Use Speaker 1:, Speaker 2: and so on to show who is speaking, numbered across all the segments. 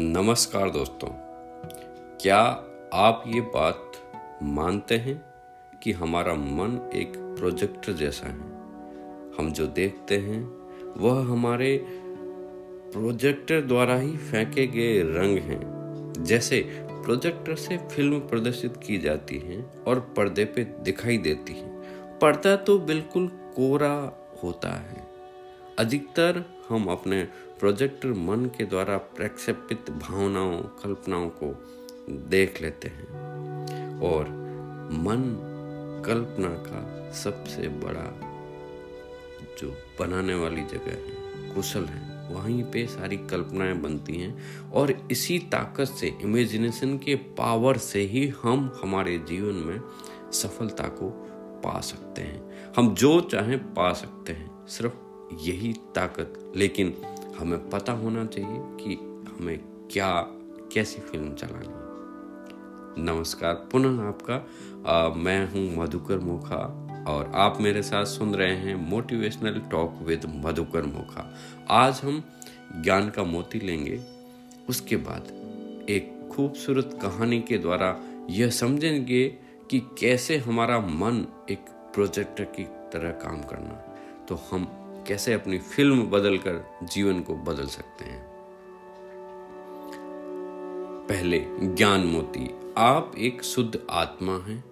Speaker 1: नमस्कार दोस्तों, क्या आप ये बात मानते हैं कि हमारा मन एक प्रोजेक्टर जैसा है? हम जो देखते हैं, वह हमारे प्रोजेक्टर द्वारा ही फेंके गए रंग हैं। जैसे प्रोजेक्टर से फ़िल्म प्रदर्शित की जाती है और पर्दे पे दिखाई देती है। पर्दा तो बिल्कुल कोरा होता है। अधिकतर हम अपने प्रोजेक्टर मन के द्वारा प्रक्षेपित भावनाओं, कल्पनाओं को देख लेते हैं। और मन कल्पना का सबसे बड़ा जो बनाने वाली जगह है, कुशल है, वहीं पे सारी कल्पनाएँ बनती हैं। और इसी ताकत से इमेजिनेशन के पावर से ही हम हमारे जीवन में सफलता को पा सकते हैं। हम जो चाहें पा सकते हैं, सिर्फ़ यही ताकत। लेकिन हमें पता होना चाहिए कि हमें क्या कैसी फ़िल्म चलानी है। नमस्कार पुनः आपका आ, मैं हूँ मधुकर मोखा और आप मेरे साथ सुन रहे हैं motivational talk with Madhukar Mokha. आज हम ज्ञान का मोती लेंगे। उसके बाद एक खूबसूरत कहानी के द्वारा यह समझेंगे कि कैसे हमारा मन एक प्रोजेक्टर की तरह काम करना। तो हम कैसे अपनी फ़िल्म बदलकर जीवन को बदल सकते हैं। पहले ज्ञान मोती, आप एक शुद्ध आत्मा हैं।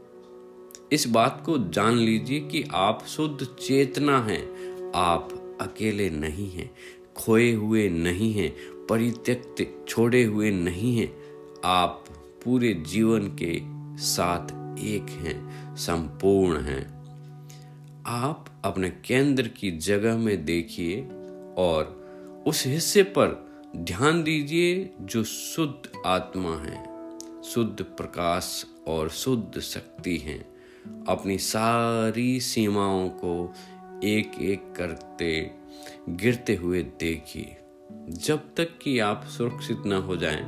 Speaker 1: इस बात को जान लीजिए कि आप शुद्ध चेतना हैं। आप अकेले नहीं हैं, खोए हुए नहीं हैं, परित्यक्त, छोड़े हुए नहीं हैं। आप पूरे जीवन के साथ एक हैं, संपूर्ण हैं। आप अपने केंद्र की जगह में देखिए और उस हिस्से पर ध्यान दीजिए जो शुद्ध आत्मा है शुद्ध प्रकाश और शुद्ध शक्ति है। अपनी सारी सीमाओं को एक एक करते गिरते हुए देखिए। जब तक कि आप सुरक्षित न हो जाएँ,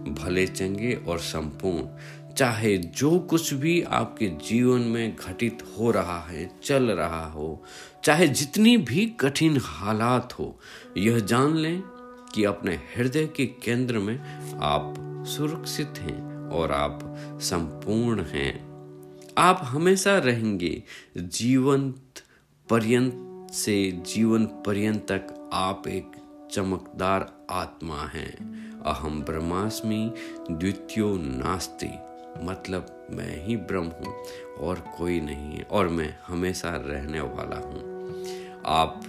Speaker 1: भले चंगे और संपूर्ण चाहे जो कुछ भी आपके जीवन में घटित हो रहा है, चल रहा हो, चाहे जितनी भी कठिन हालात हो, यह जान लें कि अपने हृदय के केंद्र में आप सुरक्षित हैं और आप संपूर्ण हैं। आप हमेशा रहेंगे जीवंत पर्यंत से जीवन पर्यंत तक आप एक चमकदार आत्मा हैं। अहम ब्रह्मास्मि, द्वितीयो नास्ति। मतलब मैं ही ब्रह्म हूँ और कोई नहीं है, और मैं हमेशा रहने वाला हूँ। आप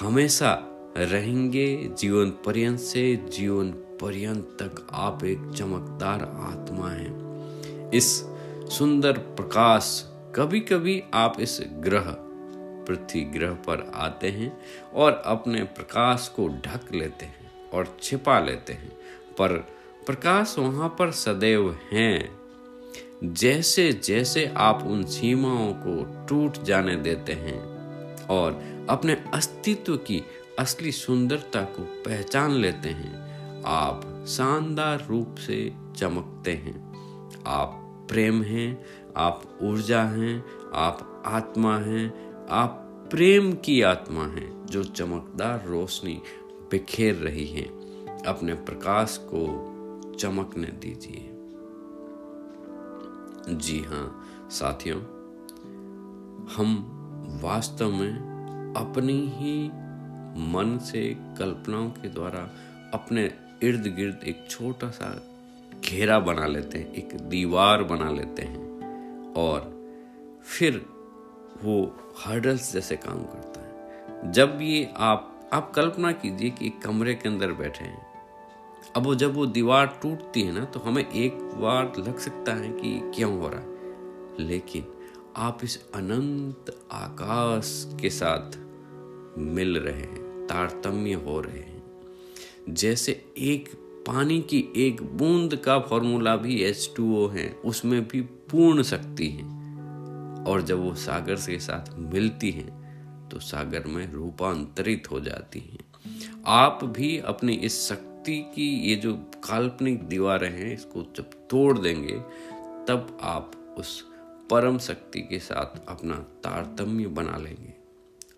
Speaker 1: हमेशा रहेंगे जीवन पर्यंत से, जीवन पर्यंत तक आप एक चमकदार आत्मा हैं। इस सुंदर प्रकाश कभी कभी आप इस ग्रह, पृथ्वी ग्रह पर आते हैं और अपने प्रकाश को ढक लेते हैं और छिपा लेते हैं, पर प्रकाश वहाँ पर सदैव हैं। जैसे जैसे आप उन सीमाओं को टूट जाने देते हैं और अपने अस्तित्व की असली सुंदरता को पहचान लेते हैं, आप शानदार रूप से चमकते हैं। आप प्रेम हैं, आप ऊर्जा हैं, आप आत्मा हैं, आप प्रेम की आत्मा हैं जो चमकदार रोशनी बिखेर रही है। अपने प्रकाश को चमकने दीजिए। जी हाँ साथियों, हम वास्तव में अपनी ही मन से कल्पनाओं के द्वारा अपने इर्द गिर्द एक छोटा सा घेरा बना लेते हैं, एक दीवार बना लेते हैं और फिर वो हर्डल्स जैसे काम करता है। जब ये आप आप कल्पना कीजिए कि एक कमरे के अंदर बैठे हैं अब वो जब वो दीवार टूटती है ना तो हमें एक बार लग सकता है कि क्यों हो रहा है। लेकिन आप इस अनंत आकाश के साथ मिल रहे हैं, तारतम्य हो रहे हैं। जैसे एक पानी की एक बूंद का फॉर्मूला भी एच टू ओ है, उसमें भी पूर्ण शक्ति है। और जब वो सागर के साथ मिलती हैं तो सागर में रूपांतरित हो जाती हैं। आप भी अपनी इस शक्ति शक्ति की ये जो काल्पनिक दीवारें हैं, इसको जब तोड़ देंगे, तब आप उस परम शक्ति के साथ अपना तारतम्य बना लेंगे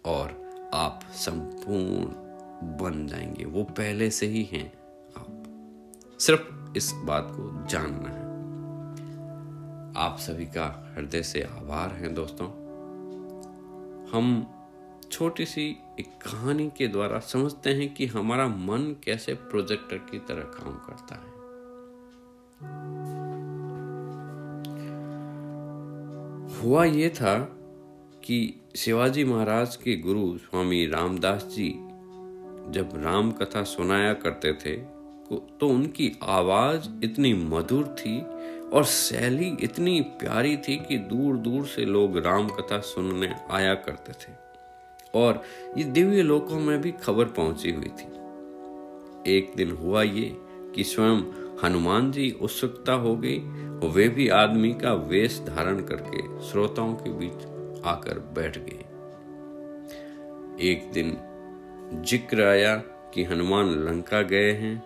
Speaker 1: और आप संपूर्ण बन जाएँगे। वो पहले से ही हैं आप। सिर्फ़ इस बात को जानना है। आप सभी का हृदय से आभार है दोस्तों। हम छोटी सी एक कहानी के द्वारा समझते हैं कि हमारा मन कैसे प्रोजेक्टर की तरह काम करता है। हुआ ये था कि शिवाजी महाराज के गुरु स्वामी रामदास जी जब राम कथा सुनाया करते थे तो उनकी आवाज़ इतनी मधुर थी और शैली इतनी प्यारी थी कि दूर दूर से लोग राम कथा सुनने आया करते थे। और ये दिव्य लोकों में भी खबर पहुँची हुई थी। एक दिन हुआ ये कि स्वयं हनुमान जी उत्सुकता हो गई वे भी आदमी का वेश धारण करके श्रोताओं के बीच आकर बैठ गए। एक दिन ज़िक्र आया कि हनुमान लंका गए हैं।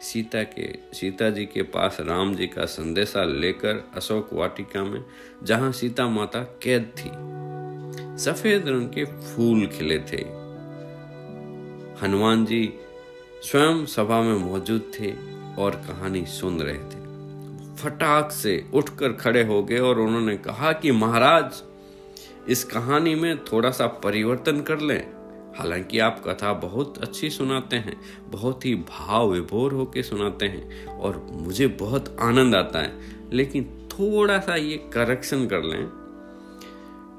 Speaker 1: सीता के, सीता जी के पास राम जी का संदेशा लेकर अशोक वाटिका में, जहाँ सीता माता कैद थी। सफ़ेद रंग के फूल खिले थे। हनुमान जी स्वयं सभा में मौजूद थे और कहानी सुन रहे थे। फटाक से उठकर खड़े हो गए और उन्होंने कहा कि महाराज, इस कहानी में थोड़ा सा परिवर्तन कर लें। हालाँकि आप कथा बहुत अच्छी सुनाते हैं, बहुत ही भाव विभोर होकर सुनाते हैं और मुझे बहुत आनंद आता है, लेकिन थोड़ा सा ये करेक्शन कर लें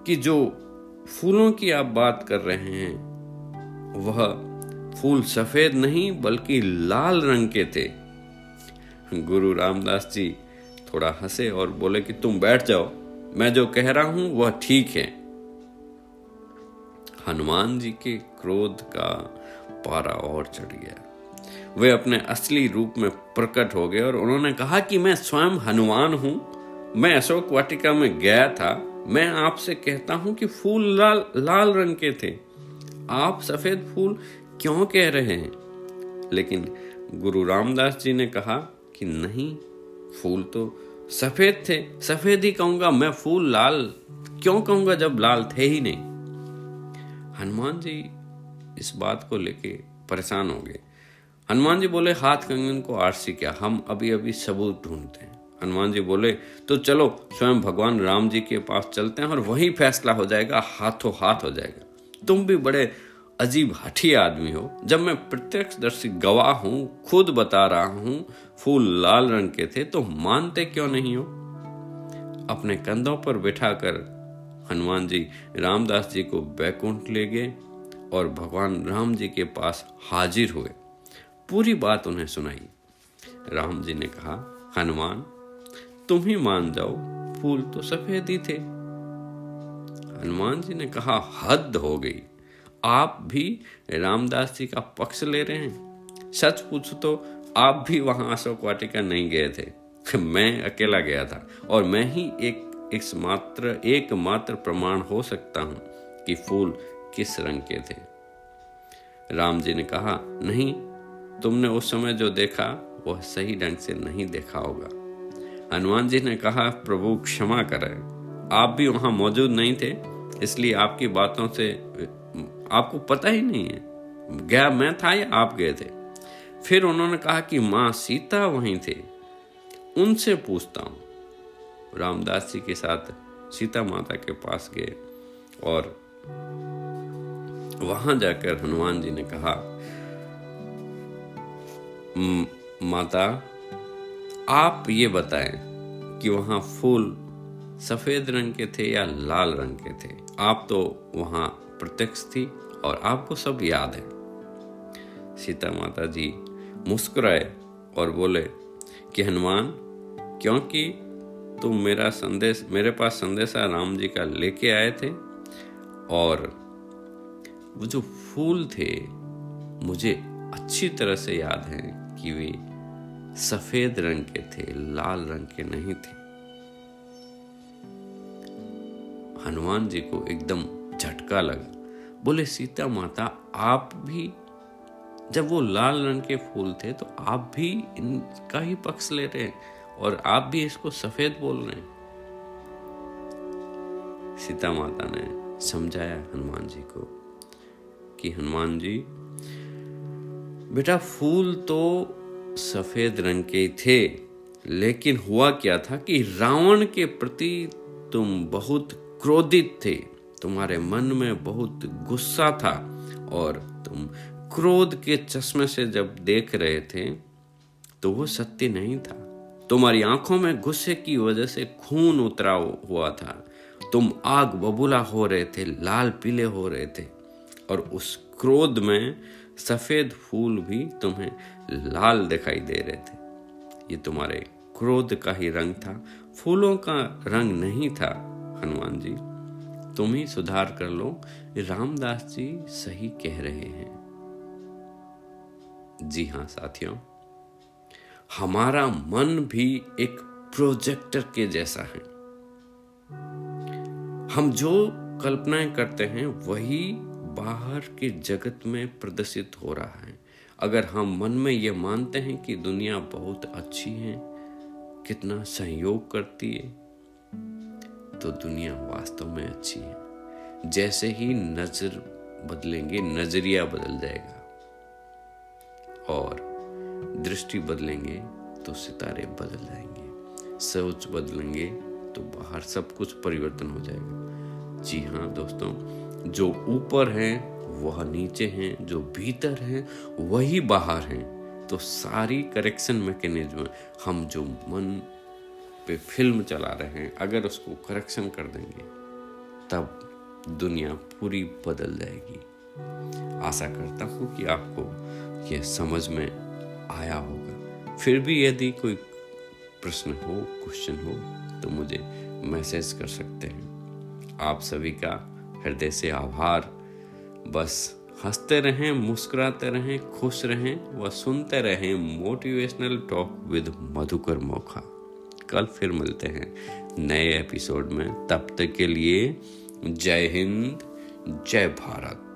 Speaker 1: कि जो फूलों की आप बात कर रहे हैं, वह फूल सफ़ेद नहीं, बल्कि लाल रंग के थे। गुरु रामदास जी थोड़ा हंसे और बोले कि तुम बैठ जाओ, मैं जो कह रहा हूँ वह ठीक है। हनुमान जी के क्रोध का पारा और चढ़ गया। वे अपने असली रूप में प्रकट हो गए और उन्होंने कहा कि मैं स्वयं हनुमान हूँ, मैं अशोक वाटिका में गया था मैं आपसे कहता हूँ कि फूल लाल लाल रंग के थे। आप सफ़ेद फूल क्यों कह रहे हैं? लेकिन गुरु रामदास जी ने कहा कि नहीं, फूल तो सफ़ेद थे। सफ़ेद ही कहूँगा, मैं फूल लाल क्यों कहूँगा जब लाल थे ही नहीं? हनुमान जी इस बात को लेके परेशान हो गए हनुमान जी बोले, हाथ कंगन को आरसी क्या, हम अभी अभी सबूत ढूंढते हैं। हनुमान जी बोले तो चलो, स्वयं भगवान राम जी के पास चलते हैं और वही फैसला हो जाएगा, हाथों हाथ हो जाएगा। तुम भी बड़े अजीब हठी आदमी हो। जब मैं प्रत्यक्षदर्शी गवाह हूँ, खुद बता रहा हूँ, फूल लाल रंग के थे तो मानते क्यों नहीं हो? अपने कंधों पर बैठाकर हनुमान जी रामदास जी को बैकुंठ ले गए और भगवान राम जी के पास हाजिर हुए। पूरी बात उन्हें सुनाई। राम जी ने कहा, हनुमान तुम ही मान जाओ। फूल तो सफ़ेद ही थे। हनुमान जी ने कहा, हद हो गई। आप भी रामदास जी का पक्ष ले रहे हैं। सच पूछो तो आप भी वहाँ अशोक वाटिका नहीं गए थे। मैं अकेला गया था और मैं ही एक इस मात्र एकमात्र प्रमाण हो सकता हूँ कि फूल किस रंग के थे। राम जी ने कहा, नहीं, तुमने उस समय जो देखा, वह सही ढंग से नहीं देखा होगा। हनुमान जी ने कहा, प्रभु, क्षमा करें। आप भी वहाँ मौजूद नहीं थे, इसलिए आपकी बातों से, आपको पता ही नहीं है। गया मैं था या आप गए थे? फिर उन्होंने कहा कि माँ सीता वहीं थे। उनसे पूछता हूँ। रामदास जी के साथ सीता माता के पास गए और वहाँ जाकर हनुमान जी ने कहा माता आप ये बताएँ कि वहाँ फूल सफ़ेद रंग के थे या लाल रंग के थे? आप तो वहाँ प्रत्यक्ष थी और आपको सब याद है। सीता माता जी मुस्कुराए और बोले, कि हनुमान, क्योंकि तुम मेरा संदेश, मेरे पास संदेशा राम जी का लेके आए थे और वो जो फूल थे, मुझे अच्छी तरह से याद है कि वे सफ़ेद रंग के थे, लाल रंग के नहीं थे। हनुमान जी को एकदम झटका लगा। बोले, सीता माता, आप भी, जब वो लाल रंग के फूल थे तो आप भी इनका ही पक्ष ले रहे हैं और आप भी इसको सफ़ेद बोल रहे हैं? सीता माता ने समझाया हनुमान जी को कि, हनुमान जी, बेटा, फूल तो सफ़ेद रंग के थे, लेकिन हुआ क्या था कि रावण के प्रति तुम बहुत क्रोधित थे। तुम्हारे मन में बहुत गुस्सा था और तुम क्रोध के चश्मे से जब देख रहे थे तो वो सत्य नहीं था। तुम्हारी आँखों में गुस्से की वजह से खून उतरा हुआ था। तुम आग बबूला हो रहे थे, लाल पीले हो रहे थे और उस क्रोध में सफ़ेद फूल भी तुम्हें लाल दिखाई दे रहे थे। ये तुम्हारे क्रोध का ही रंग था, फूलों का रंग नहीं था, हनुमान जी। तुम ही सुधार कर लो, रामदास जी सही कह रहे हैं। जी हाँ साथियों, हमारा मन भी एक प्रोजेक्टर के जैसा है। हम जो कल्पनाएँ करते हैं, वही बाहर के जगत में प्रदर्शित हो रहा है। अगर हम मन में ये मानते हैं कि दुनिया बहुत अच्छी है, कितना सहयोग करती है तो दुनिया वास्तव में अच्छी है। जैसे ही नज़र बदलेंगे, नज़रिया बदल जाएगा और दृष्टि बदलेंगे तो सितारे बदल जाएँगे। सोच बदलेंगे तो बाहर सब कुछ परिवर्तन हो जाएगा। जी हाँ दोस्तों जो ऊपर है, वह नीचे हैं, जो भीतर हैं, वही बाहर हैं। तो सारी करेक्शन मैकेनिज्म हम जो मन पे फ़िल्म चला रहे हैं, अगर उसको करेक्शन कर देंगे, तब दुनिया पूरी बदल जाएगी। आशा करता हूँ कि आपको यह समझ में आया होगा। फिर भी यदि कोई प्रश्न हो क्वेश्चन हो तो मुझे मैसेज कर सकते हैं। आप सभी का हृदय से आभार। बस हँसते रहें, मुस्कुराते रहें, खुश रहें व सुनते रहें motivational talk with Madhukar Mokha. कल फिर मिलते हैं नए एपिसोड में। तब तक के लिए जय हिंद, जय भारत।